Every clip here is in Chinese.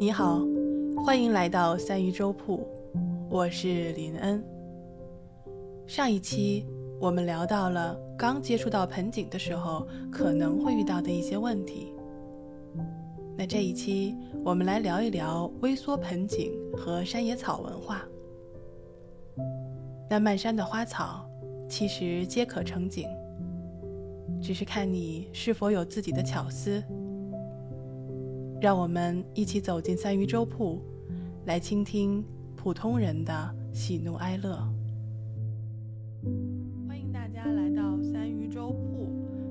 你好，欢迎来到三鱼粥铺，我是林恩。上一期我们聊到了刚接触到盆景的时候可能会遇到的一些问题，那这一期我们来聊一聊微缩盆景和山野草文化。那漫山的花草其实皆可成景，只是看你是否有自己的巧思。让我们一起走进三鱼粥铺，来倾听普通人的喜怒哀乐。欢迎大家来到三鱼粥铺。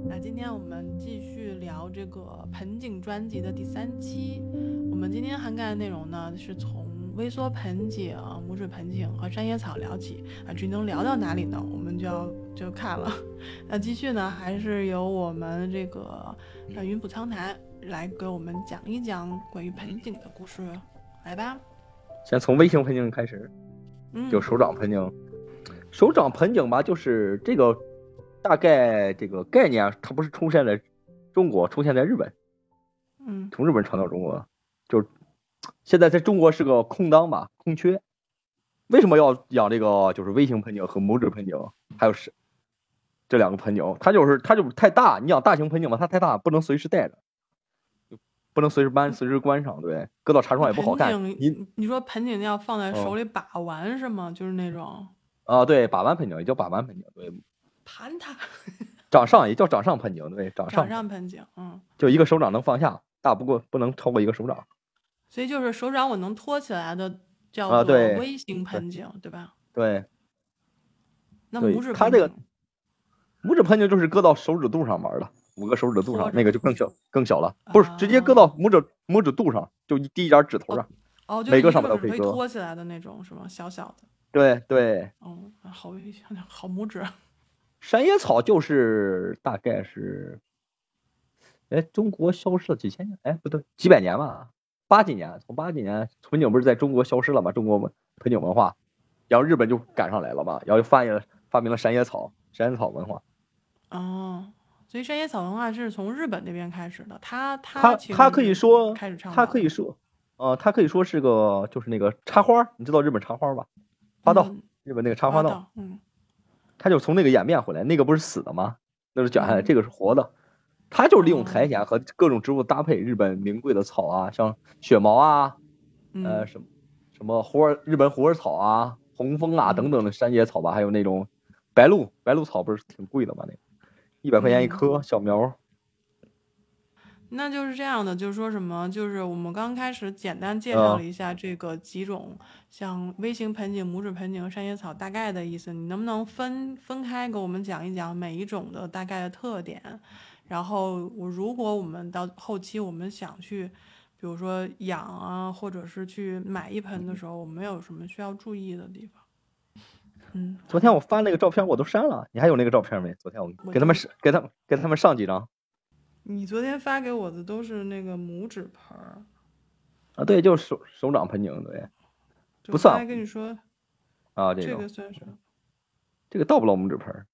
那今天我们继续聊这个盆景专辑的第三期。我们今天涵盖的内容呢，是从微缩盆景、拇指盆景和山野草聊起啊。至于能聊到哪里呢？我们就要就看了。那继续呢，还是由我们这个呃云浦苍潭。来给我们讲一讲关于盆景的故事，来吧。先从微型盆景开始，就手掌盆景。手掌盆景吧，就是这个大概这个概念，它不是出现在中国，出现在日本。嗯。从日本传到中国，就现在在中国是个空当吧，空缺。为什么要养这个？就是微型盆景和拇指盆景，还有是这两个盆景，它就是它就是太大。你养大型盆景吧，它太大，不能随时带着。不能随时搬，随时关上，对，搁到茶窗也不好看。你你说盆景要放在手里把玩是吗？就是那种啊，对，把玩盆景也叫把玩盆景，对。盘它。掌上也叫掌上盆景，对，掌上。掌上盆景，嗯。就一个手掌能放下，大不过不能超过一个手掌。所以就是手掌我能托起来的叫做微型盆景，对吧？对。那拇指它这个拇指盆景就是搁到手指肚上玩的。五个手指肚上，那个就更小，更小了，不是直接搁到拇指拇指肚上，就第一点指头上，哦，每个上面都可以搁，托起来的那种是吗？小小的，对对，哦，好好拇指。山野草就是大概是，哎，中国消失了几千年，哎，不对，几百年吧，八几年，从八几年盆景不是在中国消失了吗？中国盆景文化，然后日本就赶上来了嘛，然后就发现发明了山野草，山野草文化，哦。所以山野草文化是从日本那边开始的，他他他可以说开始唱，他可以说，呃，他可以说是个就是那个插花，你知道日本插花吧？花道，日本那个插花道，嗯，他就从那个演变回来，那个不是死的吗？那是卷下来，这个是活的，他就是利用苔藓和各种植物搭配日本名贵的草啊，像雪毛啊，呃什么什么虎耳日本虎耳草啊、红枫啊等等的山野草吧，还有那种白鹭白鹭草不是挺贵的吗？那个。一百块钱一棵小苗，那就是这样的，就是说什么，就是我们刚开始简单介绍了一下这个几种，像微型盆景、拇指盆景和山野草大概的意思，你能不能分分开给我们讲一讲每一种的大概的特点？然后我如果我们到后期我们想去，比如说养啊，或者是去买一盆的时候，我们有什么需要注意的地方？嗯，昨天我发那个照片我都删了，你还有那个照片没？昨天我给他们上，给他们给他们上几张。你昨天发给我的都是那个拇指盆儿。啊，对，就是手手掌盆景，对，不算。还跟你说啊，这个算是。这个到不了拇指盆儿，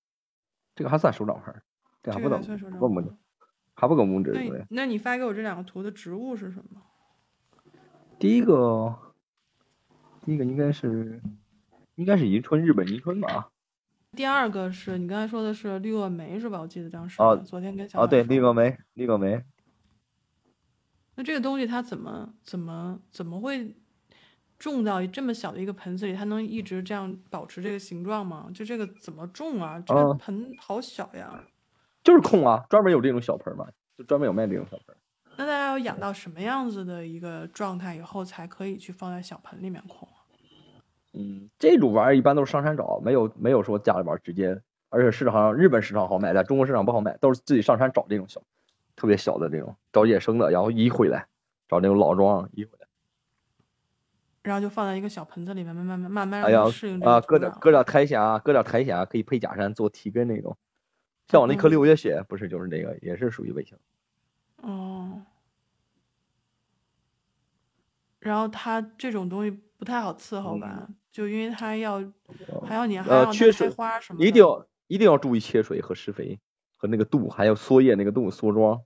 这个还算手掌盆儿，这还不到不拇指，还不够拇指。对。那你发给我这两个图的植物是什么？第一个，第一个应该是。应该是迎春，日本迎春吧。第二个是你刚才说的是绿萼梅是吧？我记得当时啊，昨天跟小啊对绿萼梅，绿萼梅。那这个东西它怎么怎么怎么会种到这么小的一个盆子里？它能一直这样保持这个形状吗？就这个怎么种啊？这个盆好小呀。就是空啊，专门有这种小盆嘛，就专门有卖这种小盆。那大家要养到什么样子的一个状态以后才可以去放在小盆里面空？嗯，这种玩意儿一般都是上山找，没有没有说家里边直接，而且市场上日本市场好买，在中国市场不好买，都是自己上山找这种小，特别小的这种，找野生的，然后移回来，找那种老桩移回来，然后就放在一个小盆子里面，慢慢慢慢慢慢适应啊，搁点搁点苔藓啊，搁点苔藓可以配假山做提根那种，像我那棵六月雪不是就是那个，也是属于微型。哦。然后它这种东西不太好伺候吧？就因为它要还要你还要缺水花什么，一定要一定要注意缺水和施肥和那个度，还有缩叶那个度缩桩，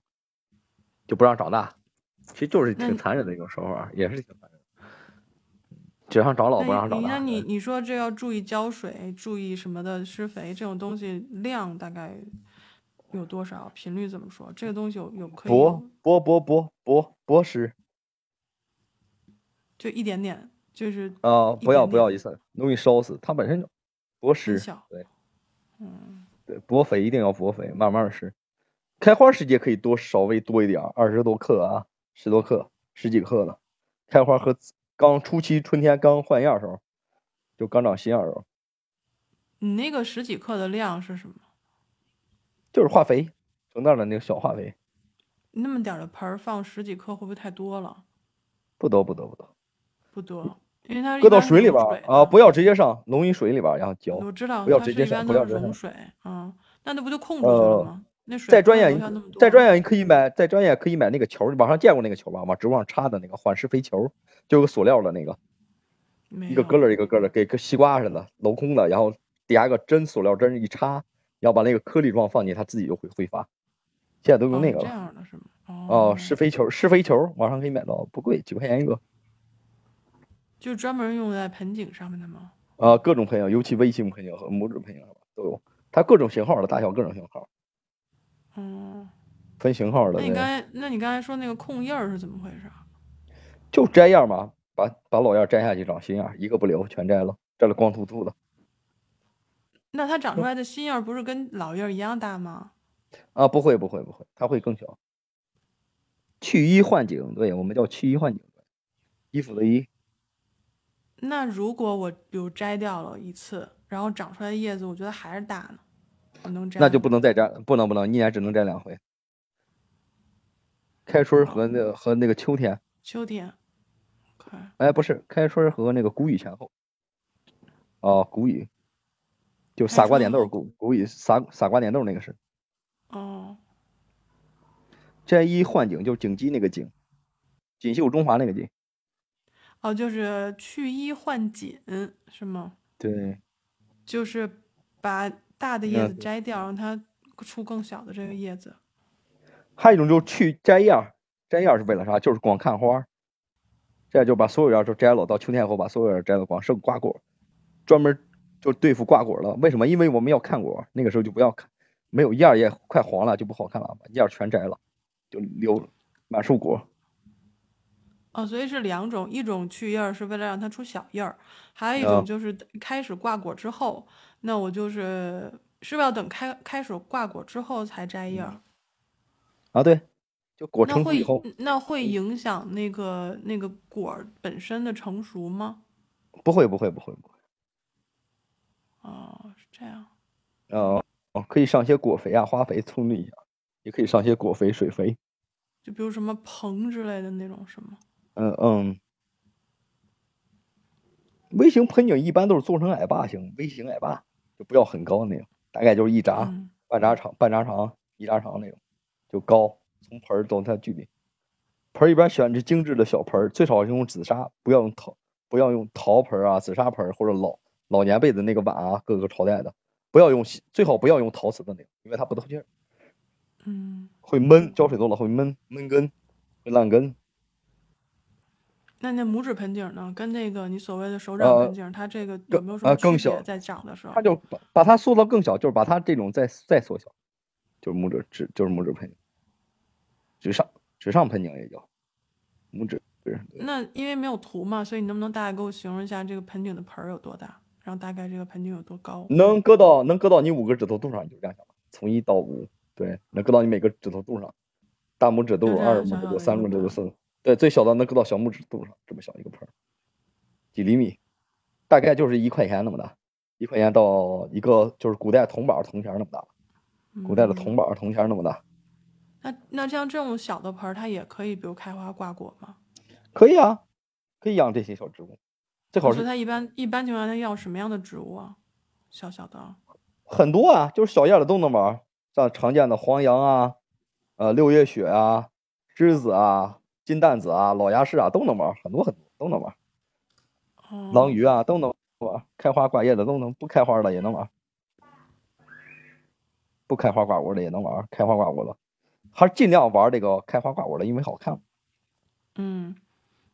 就不让长大。其实就是挺残忍的一种手法，也是挺残忍。只让长老不让长大。那你 你说这要注意浇水，注意什么的施肥这种东西量大概有多少？频率怎么说？这个东西有有可以薄薄薄薄薄薄施，就一点点，就是啊，不要不要一次，容易烧死。它本身就薄施，对，嗯，对，薄肥一定要薄肥，慢慢施。开花时节可以多稍微多一点，二十多克啊，十多克，十几克的。开花和。刚初期春天刚换样的时候，就刚长新叶的时候。你那个十几克的量是什么？就是化肥，成袋的那个小化肥。那么点的盆儿放十几克会不会太多了？不多不多不多。不多，因为它搁到水里边啊，不要直接上，溶于水里边然后浇。我知道，不要直接上，不要溶水。嗯，那那不就控制了吗？那水再专业，再专业你可以买，再专业可以买那个球，网上见过那个球吧？往植物上插的那个缓释肥球。就个塑料的那个，一个疙瘩一个疙瘩，给个西瓜似的镂空的，然后底下个针塑料针一插，然后把那个颗粒状放进，它自己就会挥发。现在都用那个了。这样的是吗？哦，施肥球，施肥球，网上可以买到，不贵，几块钱一个。就专门用在盆景上面的吗？啊，各种盆景，尤其微型盆景和拇指盆景都有，它各种型号的大小，各种型号。嗯。分型号的。那你刚才，那你刚才说那个空叶是怎么回事？就摘叶嘛，把把老叶摘下去长新叶，一个不留，全摘了，摘了光秃秃的。那它长出来的新叶不是跟老叶一样大吗？啊，不会不会不会，它会更小。去衣换景，对我们叫去衣换景，衣服的衣。那如果我比如摘掉了一次，然后长出来的叶子，我觉得还是大呢，我能摘？那就不能再摘，不能不能，一年只能摘两回。开春和那和那个秋天。秋天。哎，不是开春和那个谷雨前后，哦，谷雨，就傻瓜点豆谷谷雨傻傻瓜点豆那个是，哦，摘衣换景就是锦鸡那个景，锦绣中华那个锦，哦，就是去衣换锦是吗？对，就是把大的叶子摘掉，让它出更小的这个叶子。还有一种就是去摘叶，摘叶是为了啥？就是光看花。这就把所有叶都摘了，到秋天以后把所有叶摘了，光剩挂果，专门就对付挂果了。为什么？因为我们要看果，那个时候就不要看，没有叶也快黄了，就不好看了，把叶全摘了，就留满树果。哦，所以是两种，一种去叶是为了让它出小叶儿，还有一种就是开始挂果之后，那我就是是不是要等开开始挂果之后才摘叶？啊，对。就果成熟以后，那会影响那个那个果本身的成熟吗？不会，不会，不会，不会。哦，是这样。哦哦，可以上些果肥啊、花肥促进一下，也可以上些果肥、水肥。就比如什么硼之类的那种，是吗？嗯嗯。微型盆景一般都是做成矮坝型，微型矮坝就不要很高那种，大概就是一扎半扎长、半扎长、一扎长那种，就高。从盆儿到它距离，盆儿一般选择精致的小盆儿，最少用紫砂，不要用陶，不要用陶盆儿啊、紫砂盆儿或者老老年辈的那个碗啊，各个朝代的，不要用，最好不要用陶瓷的那个，因为它不透气儿，嗯，会闷，浇水多了会闷闷根，会烂根。那那拇指盆景呢？跟那个你所谓的手掌盆景，它这个有没有什么区别？在长的时候，它就把把它缩到更小，就是把它这种再再缩小，就是拇指指就是拇指盆景。指上指上盆景也叫拇指，那因为没有图嘛，所以你能不能大概给我形容一下这个盆景的盆儿有多大，然后大概这个盆景有多高？能搁到能搁到你五个指头肚上，你就这样想吧，从一到五，对，能搁到你每个指头肚上，大拇指肚、二拇指肚、三拇指肚、四，对，最小的能搁到小拇指肚上，这么小一个盆儿，几厘米，大概就是一块钱那么大，一块钱到一个就是古代铜板铜钱那么大，古代的铜板铜钱那么大。那那像这种小的盆儿，它也可以，比如开花挂果吗？可以啊，可以养这些小植物。最好是它一般一般情况下要什么样的植物啊？小小的。很多啊，就是小叶的都能玩，像常见的黄杨啊，呃，六月雪啊，栀子啊，金蛋子啊，老鸭柿啊，都能玩，很多很多都能玩。狼鱼啊，都能玩，开花挂叶的都能，不开花的也能玩，不开花挂果的也能玩，开花挂果的。还是尽量玩这个开花挂果的，因为好看。嗯，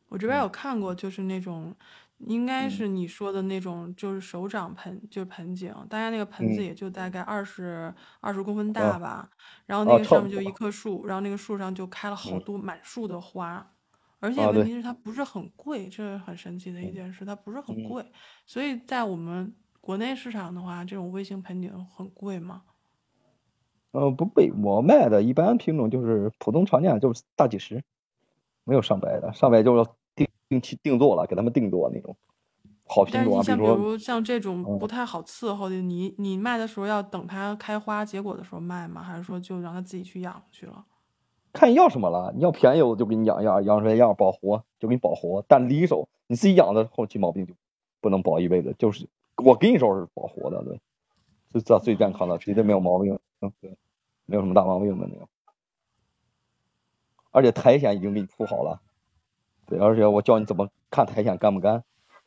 我这边有看过，就是那种，应该嗯。是你说的那种，就是手掌盆，就是盆景，大概那个盆子嗯。也就大概二十二十公分啊大吧，然后啊那个上面就一棵树，然后那个树上就开了好嗯。多满树的花，而且问题是它不是很贵，这是很神奇的一嗯件事，它不是很嗯。贵，所以在我们国内市场的话，这种微型盆景很贵吗？呃不贵，我卖的一般品种就是普通常见就是大几十，没有上百的，上百就是定定期定做了，给他们定做那种好品但是种啊，比你像比如说像这种嗯不太好伺候的，你你卖的时候要等它开花结果的时候卖吗？还是说就让它自己去养去了？看你要什么了，你要便宜我就给你养养养出来样保活就给你保活，但离手你自己养的后期毛病就不能保一辈子，就是我给你时候是保活的，对，是这最健康的，绝对没有毛病，嗯对，没有什么大毛病的那种，而且苔藓已经给你铺好了，对，而且我教你怎么看苔藓干不干，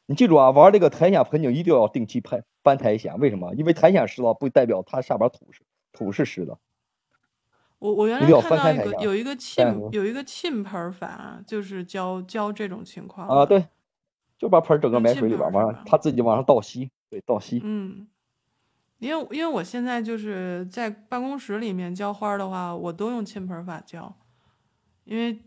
你记住啊，玩这个苔藓盆景一定要定期拍翻苔藓，为什么？因为苔藓湿了不代表它下边土是土是湿的。我我原来看到一个有一个浸有一个浸盆儿法，就是浇浇这种情况啊，对，就把盆儿整个埋水里边往上它自己往上倒吸，对，倒吸。嗯，因为因为我现在就是在办公室里面浇花儿的话，我都用浸盆儿法浇，因为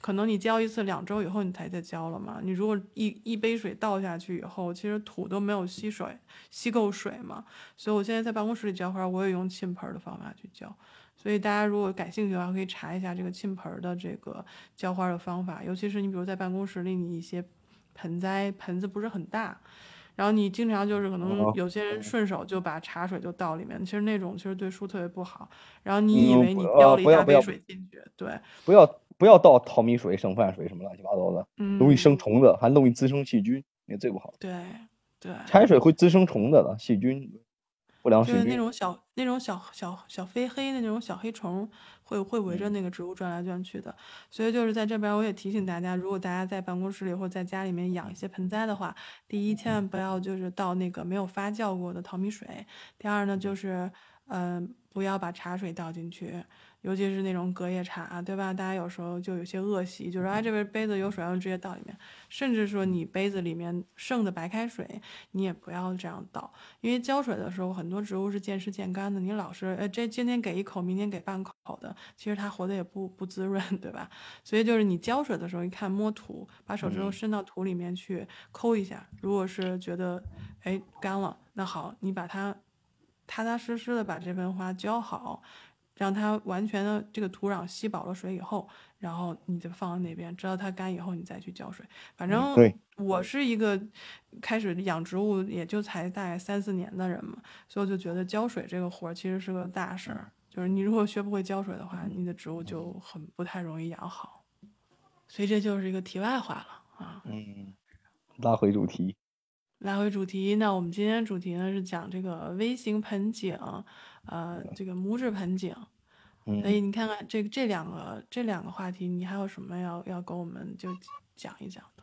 可能你浇一次两周以后你才再浇了嘛。你如果一一杯水倒下去以后，其实土都没有吸水吸够水嘛，所以我现在在办公室里浇花，我也用浸盆儿的方法去浇。所以大家如果感兴趣的话，可以查一下这个浸盆儿的这个浇花的方法，尤其是你比如在办公室里，你一些盆栽盆子不是很大，然后你经常就是可能哦有些人顺手就把茶水就倒里面，其实那种其实对树特别不好。然后你以嗯为你浇了一大杯水进去，对，不要不要倒淘米水、剩饭水什么乱七八糟的，容易嗯，生虫子，还容易滋生细菌，那最不好。对对，柴水会滋生虫子的细菌，不良细就是那。种小那种小小小飞黑的那种小黑虫，会会围着嗯那个植物转来转去的。所以就是在这边，我也提醒大家，如果大家在办公室里或者在家里面养一些盆栽的话，第一千万不要就是倒那个没有发酵过的淘米水，第二呢就是嗯、不要把茶水倒进去。尤其是那种隔夜茶，对吧？大家有时候就有些恶习，就说哎，这边杯子有水，然后直接倒里面。甚至说你杯子里面剩的白开水，你也不要这样倒，因为浇水的时候，很多植物是见湿见干的。你老是呃，这今天给一口，明天给半口的，其实它活得也不不滋润，对吧？所以就是你浇水的时候，一看摸土，把手指头嗯伸到土里面去抠一下。如果是觉得哎干了，那好，你把它踏踏实实的把这盆花浇好。让它完全的这个土壤吸饱了水以后，然后你就放在那边，直到它干以后，你再去浇水。反正我是一个开始养植物也就才大概三四年的人嘛，所以我就觉得浇水这个活儿其实是个大事儿。就是你如果学不会浇水的话，你的植物就很不太容易养好。所以这就是一个题外话了啊。嗯，拉回主题。拉回主题，那我们今天主题呢是讲这个微型盆景，呃，这个拇指盆景。所以嗯，你看看这这两个这两个话题，你还有什么要要跟我们就讲一讲的？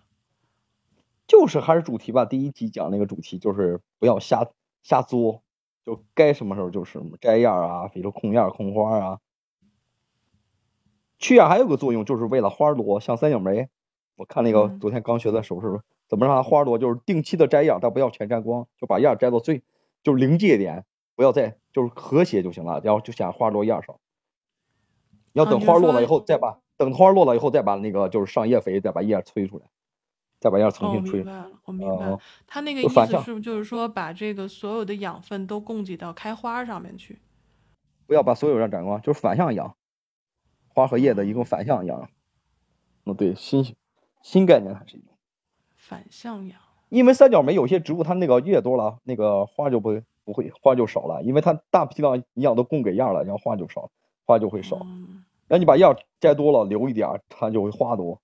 就是还是主题吧。第一集讲那个主题就是不要瞎瞎作，就该什么时候就是什么摘叶儿啊，比如说控叶儿、控花儿啊。去叶儿还有个作用，就是为了花儿多，像三角梅，我看那个嗯昨天刚学的手势，怎么让它花儿多，就是定期的摘叶儿，但不要全摘光，就把叶儿摘到最就是临界点，不要再就是和谐就行了，然后就想花儿多叶儿少。要等花落了以后，再把等花落了以后，再把那个就是上叶肥，再把叶儿催出来，再把叶儿重新催明。白了，我明白了呃，。他那个意思是不是就是说把这个所有的养分都供给到开花上面去？不要把所有让长光，就是反向养，花和叶的一共反向养。嗯，对，新新概念还是反向养。因为三角梅有些植物它那个叶多了，那个花就不会不会花就少了，因为它大批量营养都供给样了，然后花就少，花就会少。嗯，然后你把叶摘多了，留一点儿，它就会花多。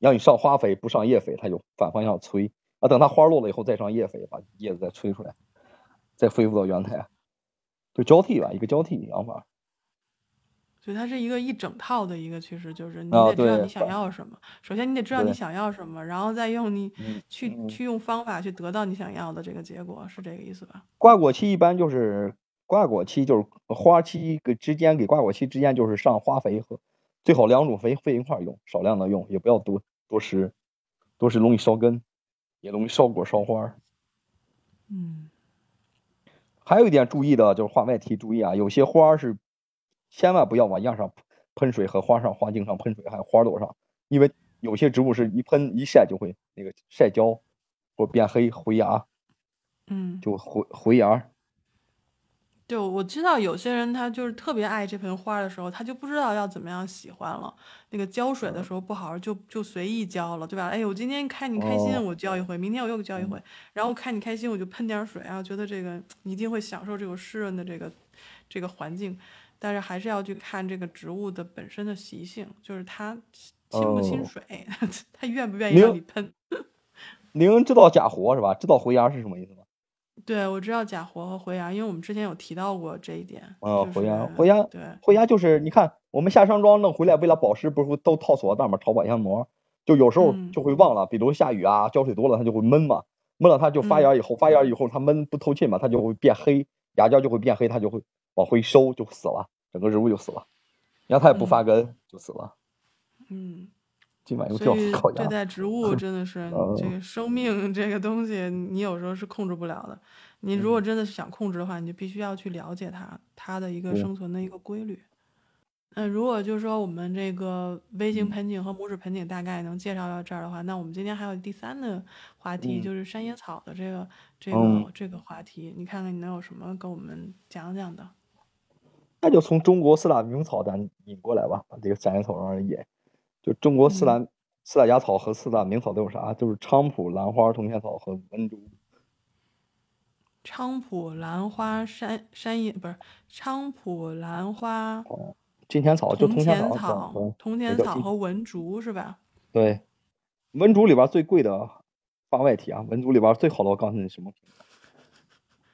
让你上花肥不上叶肥，它就反方向催。啊，等它花落了以后再上叶肥，把叶子再催出来，再恢复到原态。就交替吧，一个交替养法。所以它是一个一整套的一个，趋势就是你啊得知道你想要什么。首先你得知道你想要什么，然后再用你嗯去嗯去用方法去得到你想要的这个结果，是这个意思吧？挂果期一般就是挂果期，就是花期给之间给挂果期之间就是上花肥和最好两种肥肥一块用，少量的用，也不要多多施，多施容易烧根，也容易烧果烧花。嗯。还有一点注意的就是画外题注意啊，有些花是千万不要往样上喷水和花上花茎上喷水，还有花朵上，因为有些植物是一喷一晒就会那个晒焦或变黑回芽，嗯，就回回芽。就我知道有些人他就是特别爱这盆花的时候，他就不知道要怎么样喜欢了。那个浇水的时候不好，就就随意浇了，对吧？哎，我今天看你开心，我浇一回；明天我又浇一回。然后看你开心，我就喷点水啊，觉得这个你一定会享受这个湿润的这个这个环境。但是还是要去看这个植物的本身的习性，就是它亲不亲水，它愿不愿意让你喷。您知道假活是吧？知道回芽是什么意思吗？对，我知道假活和回芽，因为我们之前有提到过这一点。嗯，回芽，回芽，对，回芽就是你看，我们下山庄弄回来，为了保湿，不是都套塑料袋吗？炒保鲜膜，就有时候就会忘了，比如下雨啊，浇水多了，它就会闷嘛，闷了它就发芽以后，发芽以后它闷不透气嘛，它就会变黑，芽胶就会变黑，它就会往回收，就死了，整个植物就死了。然后它也不发根，就死了。嗯。今晚又掉烤对待植物真的是这个生命这个东西，你有时候是控制不了的。你如果真的是想控制的话，你就必须要去了解它它的一个生存的一个规律。那如果就是说我们这个微型盆景和拇指盆景大概能介绍到这儿的话，那我们今天还有第三的话题，就是山野草的这个这个这个话题。你看看你能有什么跟我们讲讲的？那就从中国四大名草咱引过来吧，把这个三叶草让人引。就中国四大四大家草和四大名草都有啥？就是菖蒲、兰花、铜钱草和文竹。菖蒲、兰花、山山野不是菖蒲、兰花、金钱草就铜钱草、铜钱草和文竹是吧？对，文竹里边最贵的发外题啊，文竹里边最好的我告诉你什么？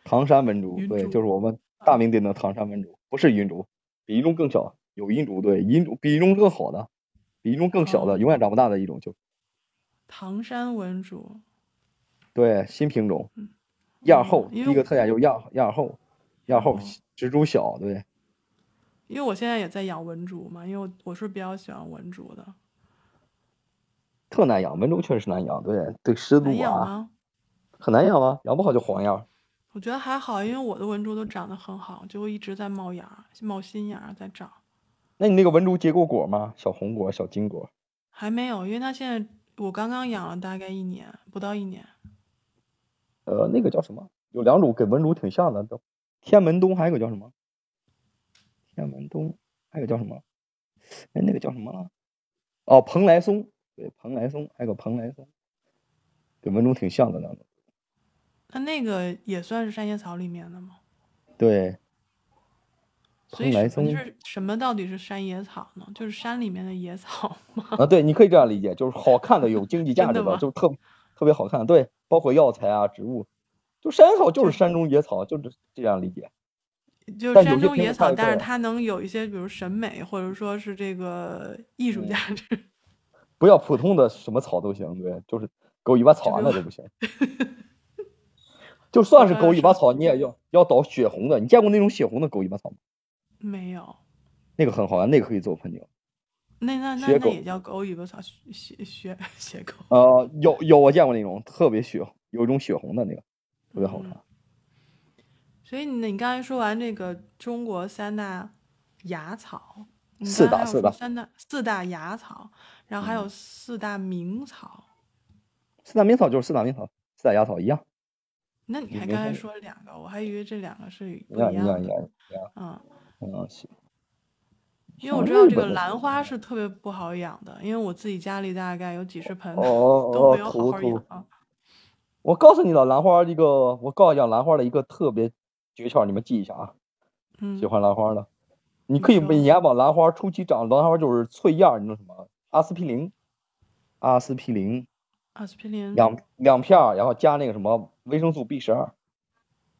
唐山文竹，对，就是我们大名鼎鼎的唐山文竹，不是银竹，比银竹更小，有银竹，对，银竹比银竹更好的。比一种更小的，永远长不大的一种，就唐山文竹，对，新品种，叶厚，第一个特点就是叶叶厚，叶厚，植株小，对。因为我现在也在养文竹嘛，因为我是比较喜欢文竹的。特难养，文竹确实是难养，对，对湿度啊，很难养啊，养不好就黄芽。我觉得还好，因为我的文竹都长得很好，就一直在冒芽，冒新芽在长。那你那个文竹结过果吗？小红果、小金果？还没有，因为它现在我刚刚养了大概一年，不到一年。呃，那个叫什么？有两种跟文竹挺像的，都天门冬，还有个叫什么？天门冬，还有个叫什么？哎，那个叫什么？哦，蓬莱松，对，蓬莱松，还有个蓬莱松，跟文竹挺像的那种。那那个也算是山野草里面的吗？对。所以是什么？到底是山野草呢？就是山里面的野草吗？啊，对，你可以这样理解，就是好看的、有经济价 值的，就特特别好看。对，包括药材啊、植物，就山野草就是山中野草，就是这样理解。就山中野草，但是它能有一些，比如审美，或者说是这个艺术价值。不要普通的什么草都行，对，就是狗尾巴草啊，那就不行。就算是狗尾巴草，你也要要倒血红的。你见过那种血红的狗尾巴草吗？没有，那个很好玩，那个可以做盆景。那那那那也叫狗尾巴草血血血狗。呃，有有我见过那种特别血，有一种血红的那个，特别好看。所以你你刚才说完这个中国三大芽草，四大四大三大四大芽草，然后还有四大名草。四大名草就是四大名草，四大芽草一样。那你还刚才说两个，我还以为这两个是一样一样一样。嗯。嗯，行。因为我知道这个兰花是特别不好养的，因为我自己家里大概有几十盆都没有好好养。我告诉你了，兰花一个，我告诉养兰花的一个特别诀窍，你们记一下啊。嗯。喜欢兰花的，你可以每年往兰花初期长，兰花就是翠叶，你知道什么？阿司匹林，阿司匹林，阿司匹林，两两片，然后加那个什么维生素 B 十二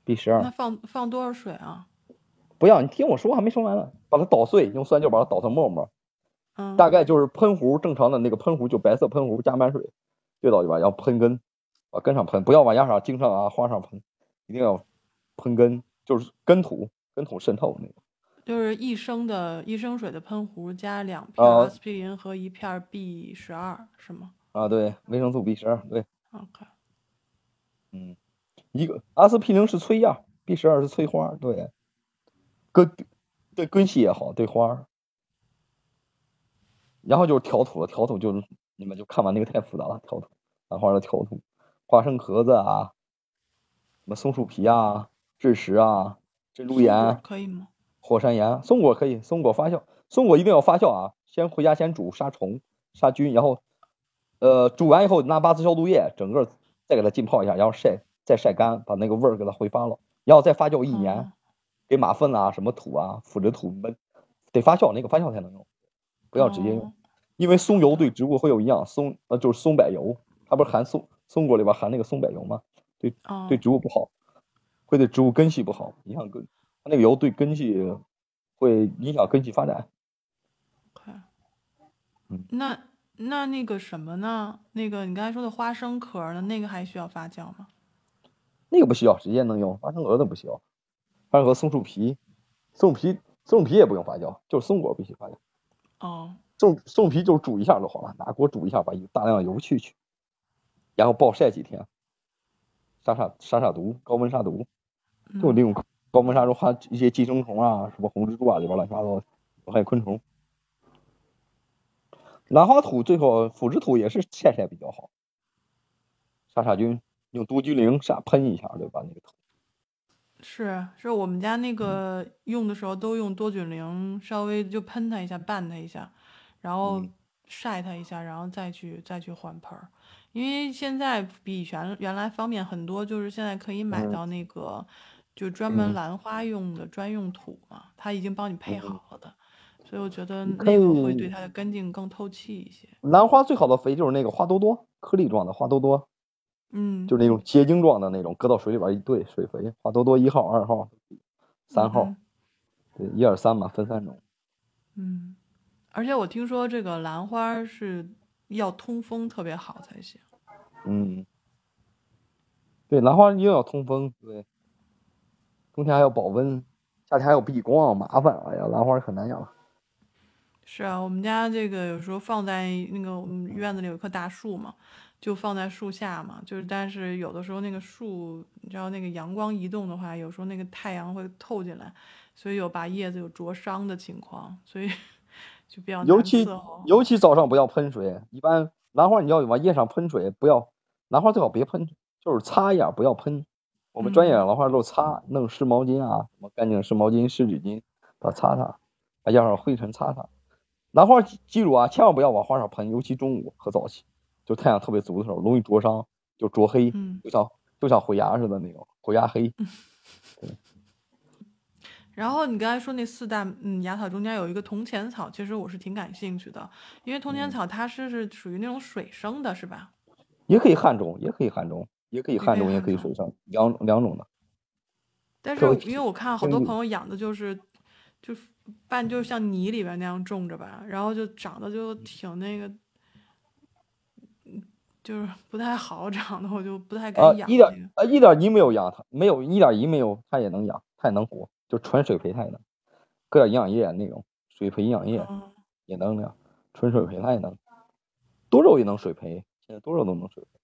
，B 十二。那放放多少水啊？不要，你听我说，还没说完呢。把它捣碎，用酸劲把它捣成沫沫。嗯。大概就是喷壶正常的那个喷壶，就白色喷壶加满水，兑到里边，然后喷根，往根上喷，不要往芽上、茎上啊、花上喷，一定要喷根，就是根土，根土渗透那个。就是一升的一升水的喷壶加两片阿司匹林和一片 B 十二，是吗？啊，对，维生素 B 十二，对。OK。嗯，一个阿司匹林是催样，B 十二是催花，对。根对根系也好，对花。然后就是调土了，调土就是你们就看完那个太复杂了，调土兰花的调土，花生壳子啊，什么松树皮啊，蛭石啊，珍珠岩可以吗？火山岩，松果可以，松果发酵，松果一定要发酵啊，先回家先煮，杀虫杀菌，然后呃煮完以后拿八四消毒液整个再给它浸泡一下，然后晒再晒干，把那个味儿给它挥发了，然后再发酵一年，给马粪啊什么土啊腐殖土闷，得发酵，那个发酵才能用。不要直接用，因为松油对植物会有营养，松呃就是松柏油，它不是含松松果里边含那个松柏油吗？对，对植物不好，会对植物根系不好，影响根。它那个油对根系会影响根系发展。嗯，那那那个什么呢？那个你刚才说的花生壳呢？那个还需要发酵吗？那个不需要，直接能用。花生壳子不需要，花生和松树皮，松树皮松树皮也不用发酵，就是松果必须发酵。哦，松松皮就煮一下就好了，拿锅煮一下，把大量油去去，然后暴晒几天，杀杀杀杀毒，高温杀毒，就利用高温杀毒，还一些寄生虫啊，什么红蜘蛛啊，里边乱七八糟还有昆虫。兰花土最后腐殖土也是晒晒比较好，杀杀菌，用多菌灵啥喷一下，对吧？那个土。是，是我们家那个用的时候都用多菌灵，稍微就喷它一下，拌它一下，然后晒它一下，然后再去再去换盆儿。因为现在比原原来方便很多，就是现在可以买到那个就专门兰花用的专用土嘛，它已经帮你配好了的，所以我觉得那个会对它的根茎更透气一些。兰花最好的肥就是那个花多多，颗粒状的花多多。嗯，就是那种结晶状的那种，搁到水里边一兑，水肥，花多多一号、二号、三号，对，一二三嘛，分三种。嗯，而且我听说这个兰花是要通风特别好才行。嗯，对，兰花一定要通风，对，冬天还要保温，夏天还要避光，麻烦。哎呀，兰花很难养。是啊，我们家这个有时候放在那个我们院子里有一棵大树嘛。就放在树下嘛，就是但是有的时候那个树，你知道那个阳光移动的话，有时候那个太阳会透进来，所以有把叶子有灼伤的情况，所以 就比较尤其尤其早上不要喷水，一般兰花你要往叶上喷水，不要兰花最好别喷，就是擦一下，不要喷。我们专业兰花都擦，弄湿毛巾啊，什么干净湿毛巾、湿纸巾，把它擦擦，把叶上灰尘擦擦。兰花记住啊，千万不要往花上喷，尤其中午和早起。就太阳特别足的时候，容易灼伤，就灼黑，就像就像虎牙似的那种虎牙黑。对。然后你刚才说那四大嗯芽草中间有一个铜钱草，其实我是挺感兴趣的，因为铜钱草它是是属于那种水生的，是吧？也可以旱种，也可以旱种，也可以旱种，也可以水生，两两种的。但是因为我看好多朋友养的就是就半就像泥里边那样种着吧，然后就长得就挺那个。就是不太好长的，我就不太敢养。一点啊，一点一没有养它，没有一点一没有，它也能养，它也能活，就纯水培它也能，搁点营养液那种水培营养液也能那样，纯水培它也能，多肉也能水培，现在多肉都能水培。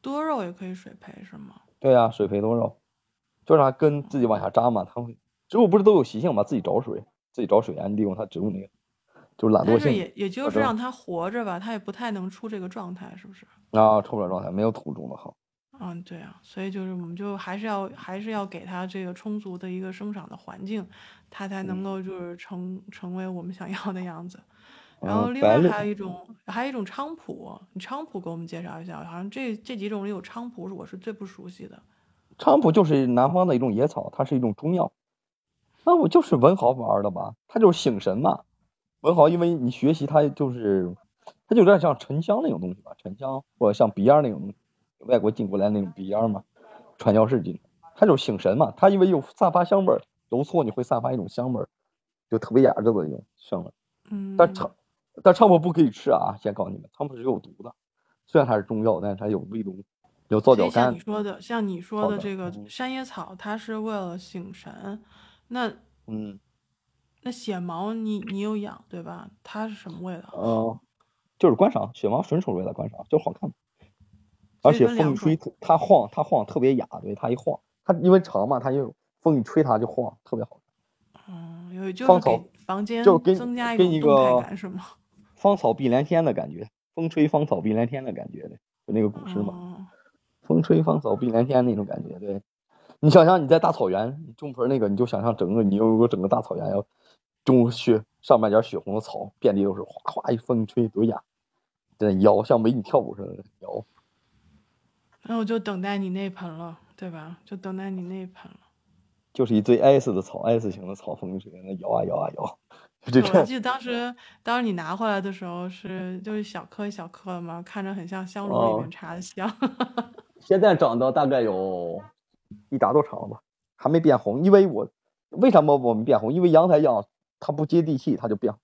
多肉也可以水培是吗？对呀，水培多肉，就是它根自己往下扎嘛，它会植物不是都有习性嘛，自己找水，自己找水源，利用它植物那个。就是懒惰性，也也就是让它活着吧，它也不太能出这个状态，是不是？啊，出不了状态，没有土种的好。嗯，对啊，所以就是我们就还是要还是要给它这个充足的一个生长的环境，它才能够就是成成为我们想要的样子。然后另外还有一种还有一种菖蒲，你菖蒲给我们介绍一下，好像这这几种里有菖蒲是我是最不熟悉的。菖蒲就是南方的一种野草，它是一种中药。那我就是文豪玩的吧，它就是醒神嘛。文豪，因为你学习它就是，它就有点像沉香那种东西吧，沉香或者像鼻烟那种东西，外国进过来那种鼻烟嘛，传教士进，它就是醒神嘛。它因为有散发香味儿，揉搓你会散发一种香味儿，就特别雅致的那种香味儿。嗯。但菖但菖蒲不可以吃啊，先告诉你们，菖蒲是有毒的。虽然它是中药，但是它有微毒，有皂角苷。像你说的，像你说的这个山野草，它是为了醒神，那嗯。那血毛你你有养对吧？它是什么味道？嗯，就是观赏，血毛纯属为了观赏，就是好看。而且风一吹它晃，它晃特别雅，对它一晃，它因为长嘛，它就风一吹它就晃，特别好看。嗯，有就芳草房间就跟增加跟一个是吗？芳草碧连天的感觉，风吹芳草碧连天的感觉对，就那个古诗嘛。风吹芳草碧连天那种感觉，对。你想象你在大草原你种盆那个，你就想象整个你有个整个大草原要种雪，上半截血红的草，遍地都是，哗哗一风吹多雅，真的摇像美女跳舞似的摇。那我就等待你那盆了，对吧？就等待你那盆了。就是一堆 S 的草，S 型的草，风吹那摇啊摇啊摇。我记得当时，当时你拿回来的时候是就是小颗一小颗的嘛，看着很像香炉里面插的香。现在长到大概有一打多长了吧，还没变红。因为我为什么我们变红？因为阳台养它不接地气，它就变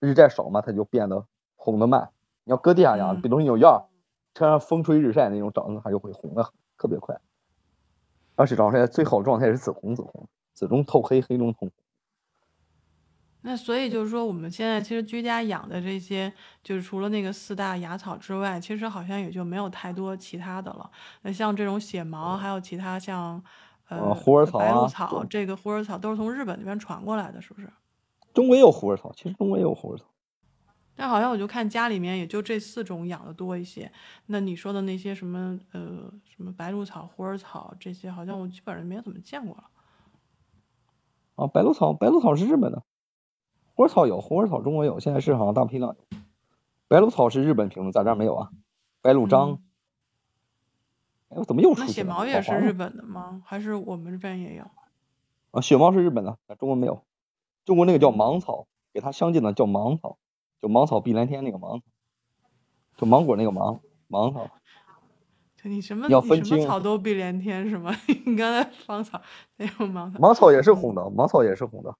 日晒少嘛，它就变得红的慢。你要搁地下养，比如你有叶儿。趁上风吹日晒那种长得它就会红的特别快，而且长出来最好状态是紫红紫红，紫中透黑，黑中透红。那所以就是说，我们现在其实居家养的这些，就是除了那个四大芽草之外，其实好像也就没有太多其他的了。那像这种血毛，还有其他像呃虎耳草、白鹭草，这个虎耳草都是从日本那边传过来的，是不是？中国也有虎耳草，其实中国也有虎耳草。但好像我就看家里面也就这四种养的多一些。那你说的那些什么呃什么白鹭草、虎耳草这些，好像我基本上没有怎么见过了。啊，白鹭草，白鹭草是日本的。虎耳草有，虎耳草中国有，现在市场上大批量有。白鹭草是日本品种，咱这儿没有啊。白鹭章，哎，我怎么又出？那血毛也是日本的吗？还是我们这边也有？啊，血毛是日本的，咱中国没有。中国那个叫芒草，给它相近的叫芒草。就芒草碧连天那个芒草，就芒果那个芒芒草。你什么要分清草都碧连天是吗？你刚才芳草没有芒草。芒草也是红的，芒草也是红的。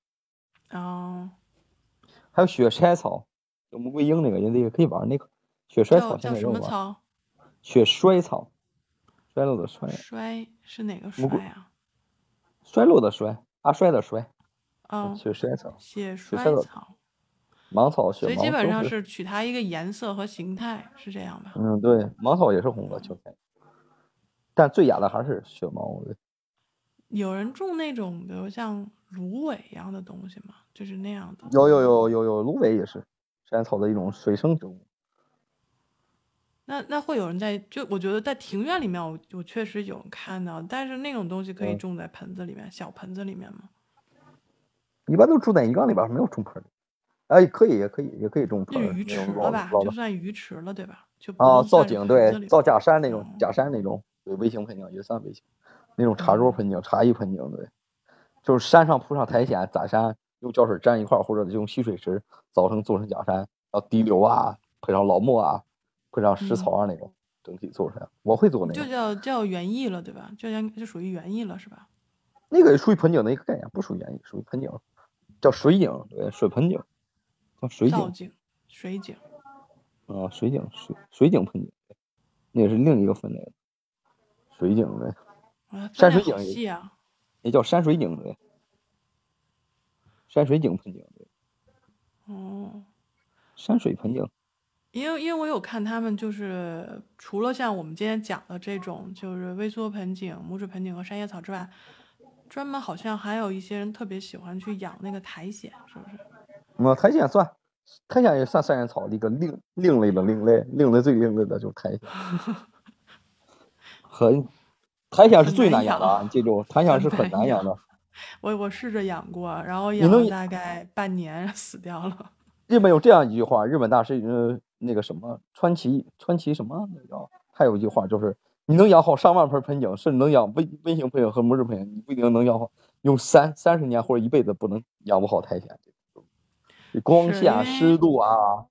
哦。还有雪衰草，有玫瑰英那个也也可以玩那个雪衰草。叫什么草？雪衰草，衰落的衰。衰是哪个衰啊？衰落的衰，阿衰的衰。哦。雪衰草。雪衰草。芒草雪，所以基本上是取它一个颜色和形态，是这样吧？嗯，对，芒草也是红的，秋天。但最雅的还是雪芒。有人种那种，比如像芦苇一样的东西吗？就是那样的。有有有有有，芦苇也是山草的一种水生植物。那那会有人在，就我觉得在庭院里面，我我确实有看到，但是那种东西可以种在盆子里面，小盆子里面吗？一般都住在鱼缸里边，没有种盆的。哎，可以，也可以，也可以种盆。鱼池了吧？就算鱼池了，对吧？就啊，造景对，造假山那种，假山那种，对，微型盆景也算微型。那种茶桌盆景、茶艺盆景，对，就是山上铺上苔藓，假山，用胶水粘一块，或者用吸水池凿成做成假山，然后滴流啊，配上老木啊，配上石草啊那种，整体做出来。我会做那个。就叫叫园艺了，对吧？就叫就属于园艺了，是吧？那个属于盆景的一个概念，不属于园艺，属于盆景，叫水井，对，水盆景。叫水井，水井，啊，水井，水水井盆景，那是另一个分类的，水景的，山水景也，也叫山水景的，山水景盆景对，哦，山水盆景，因为因为我有看他们，就是除了像我们今天讲的这种，就是微缩盆景、拇指盆景和山野草之外，专门好像还有一些人特别喜欢去养那个苔藓，是不是？嗯，苔藓算，苔藓也算三叶草的一个另另类的另类，另类最另类的就是苔藓。很，苔藓是最难养的啊！你记住，苔藓是很难养的。我我试着养过，然后养了大概半年 死掉了。日本有这样一句话，日本大师呃那个什么川崎川崎什么那叫，他有一句话就是：你能养好上万盆盆景，甚至能养微微型盆景和拇指盆景，你不一定能养好，用三三十年或者一辈子不能养不好苔藓。光线、湿度啊，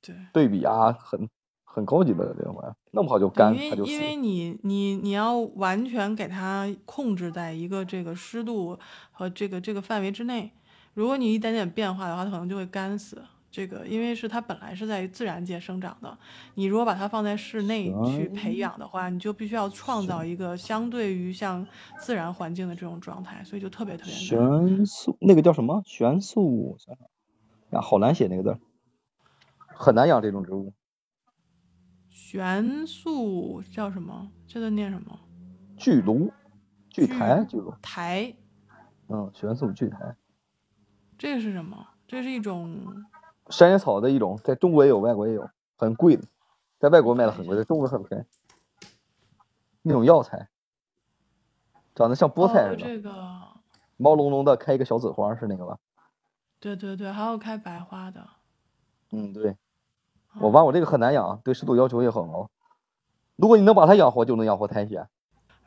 对对比啊，很很高级的这种玩意儿，弄不好就干，它就死。因为你你你要完全给它控制在一个这个湿度和这个这个范围之内，如果你一点点变化的话，它可能就会干死。这个，因为是它本来是在自然界生长的，你如果把它放在室内去培养的话，你就必须要创造一个相对于像自然环境的这种状态，所以就特别特别难。悬素那个叫什么？悬素？呀，好难写那个字，很难养这种植物。悬素叫什么？这个念什么？巨芦，巨苔，巨芦苔。嗯，悬素巨苔。这个是什么？这是一种。山野草的一种，在中国也有，外国也有，很贵的，在外国卖的很贵，在中国很便宜。那种药材，长得像菠菜似的，这个毛茸茸的，开一个小紫花，是那个吧？对对对，还有开白花的。嗯，对。我玩我这个很难养，对湿度要求也很高。如果你能把它养活，就能养活苔藓。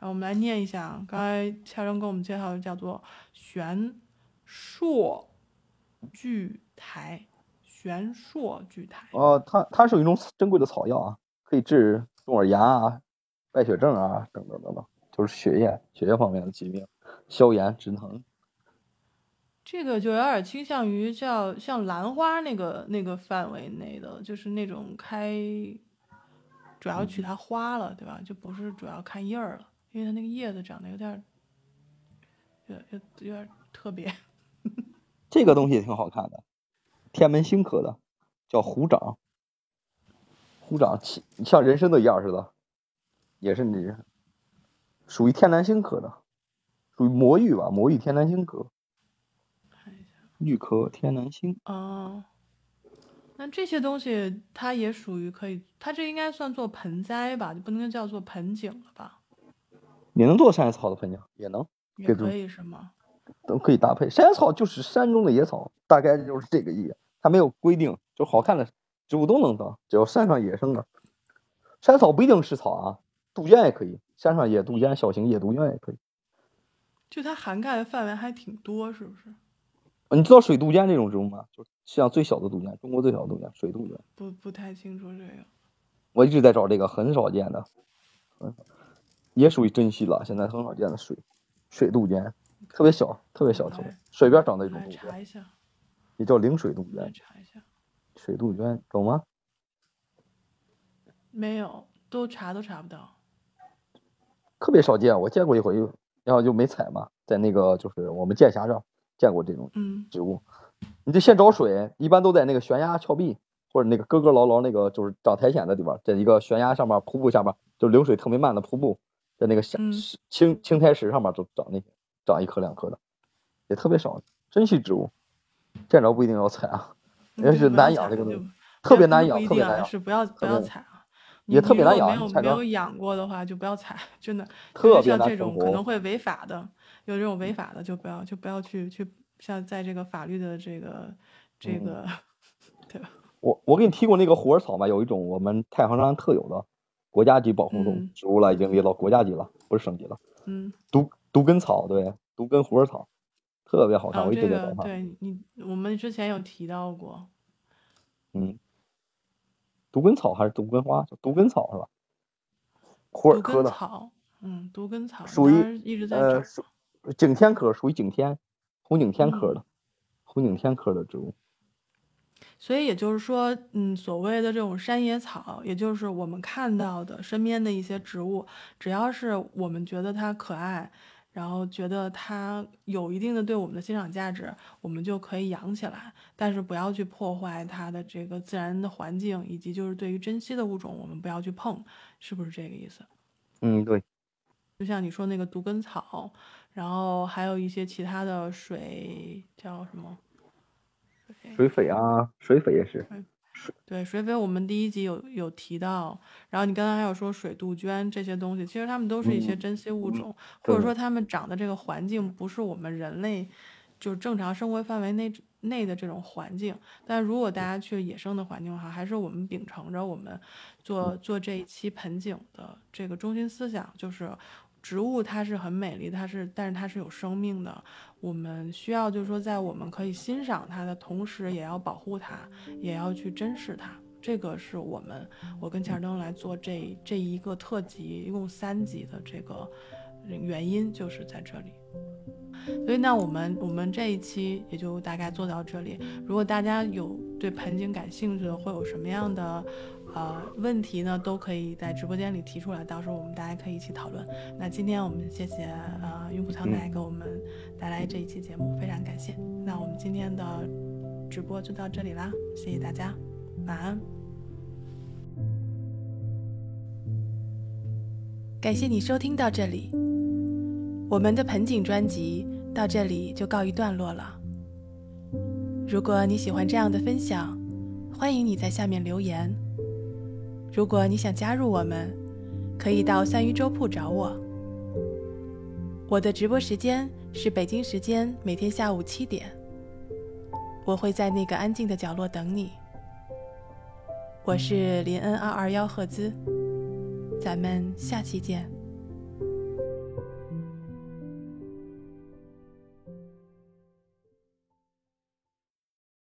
然后我们来念一下，刚才乔生给我们介绍的叫做玄硕巨苔。玄硕巨苔哦，它它是一种珍贵的草药啊，可以治中耳炎啊、败血症啊等等等等，就是血液血液方面的疾病，消炎止疼。这个就有点倾向于叫像兰花那个那个范围内的，就是那种开，主要取它花了，对吧？就不是主要看叶儿了，因为它那个叶子长得有点，有有有点特别。这个东西也挺好看的。天门星科的，叫虎掌。虎掌像人参的一样似的，也是你属于天南星科的，属于魔芋吧？魔芋天南星科。看一下。芋科天南星。哦。那这些东西它也属于可以，它这应该算做盆栽吧？就不能叫做盆景了吧？你能做山野草的盆景？也能。也可以是吗？都可以搭配。山野草就是山中的野草，大概就是这个意思。它没有规定，就好看的植物都能当，只要山上野生的。山草不一定是草啊，杜鹃也可以，山上野杜鹃、小型野杜鹃也可以。就它涵盖的范围还挺多，是不是？你知道水杜鹃这种植物吗？就世界上最小的杜鹃，中国最小的杜鹃，水杜鹃。不不太清楚这个。我一直在找这个，很少见的，嗯，也属于珍稀了，现在很少见的水水杜鹃，特别小，特别小，特别水边长的一种杜鹃。也叫灵水杜鹃，查一下，水杜鹃懂吗？没有，都查都查不到，特别少见。我见过一回，然后就没采嘛，在那个就是我们剑峡上见过这种植物。你得先找水，一般都在那个悬崖峭壁或者那个咯咯牢牢那个就是长苔藓的地方，在一个悬崖上面瀑布下面，就流水特别慢的瀑布，在那个下青青苔石上面就长那些，长一颗两颗的，也特别少，珍稀植物。见着不一定要采啊，也是难养这个东西，特别难养，特别难养。是不要不要采啊，也特别难养。没有没有养过的话就不要采，真的。特别像这种可能会违法的，有这种违法的就不要就不要去去像在这个法律的这个这个，对吧？我我给你提过那个虎耳草嘛，有一种我们太行山特有的国家级保护动植物了，已经列到国家级了，不是省级了。嗯。独独根草，对，独根虎耳草。特别好看，我一直在找它。对你，我们之前有提到过。嗯，独根草还是独根花？独根草是吧？虎耳科的。草，嗯，独根草属于一直在呃，景天科，属于景天，红景天科的，红景天科的植物。所以也就是说，嗯，所谓的这种山野草，也就是我们看到的身边的一些植物，只要是我们觉得它可爱。然后觉得它有一定的对我们的欣赏价值，我们就可以养起来，但是不要去破坏它的这个自然的环境，以及就是对于珍稀的物种，我们不要去碰，是不是这个意思？嗯，对。就像你说那个独根草，然后还有一些其他的水叫什么？水匪啊，水匪也是。对水翡，我们第一集有有提到，然后你刚才还有说水杜鹃这些东西，其实它们都是一些珍稀物种，或者说它们长的这个环境不是我们人类就正常生活范围内内的这种环境。但如果大家去野生的环境的话，还是我们秉承着我们做做这一期盆景的这个中心思想，就是植物它是很美丽，它是但是它是有生命的。我们需要，就是说，在我们可以欣赏它的同时，也要保护它，也要去珍视它。这个是我们，我跟钱登来做这这一个特辑，一共三集的这个原因就是在这里。所以，那我们我们这一期也就大概做到这里。如果大家有对盆景感兴趣的，会有什么样的呃问题呢？都可以在直播间里提出来，到时候我们大家可以一起讨论。那今天我们谢谢呃云浦仓奶给我们带来这一期节目，非常感谢。那我们今天的直播就到这里啦，谢谢大家，晚安。感谢你收听到这里，我们的盆景专辑到这里就告一段落了。如果你喜欢这样的分享，欢迎你在下面留言。如果你想加入我们，可以到三鱼粥铺找我。我的直播时间是北京时间每天下午七点，我会在那个安静的角落等你。我是林恩二二幺赫兹。咱们下期见。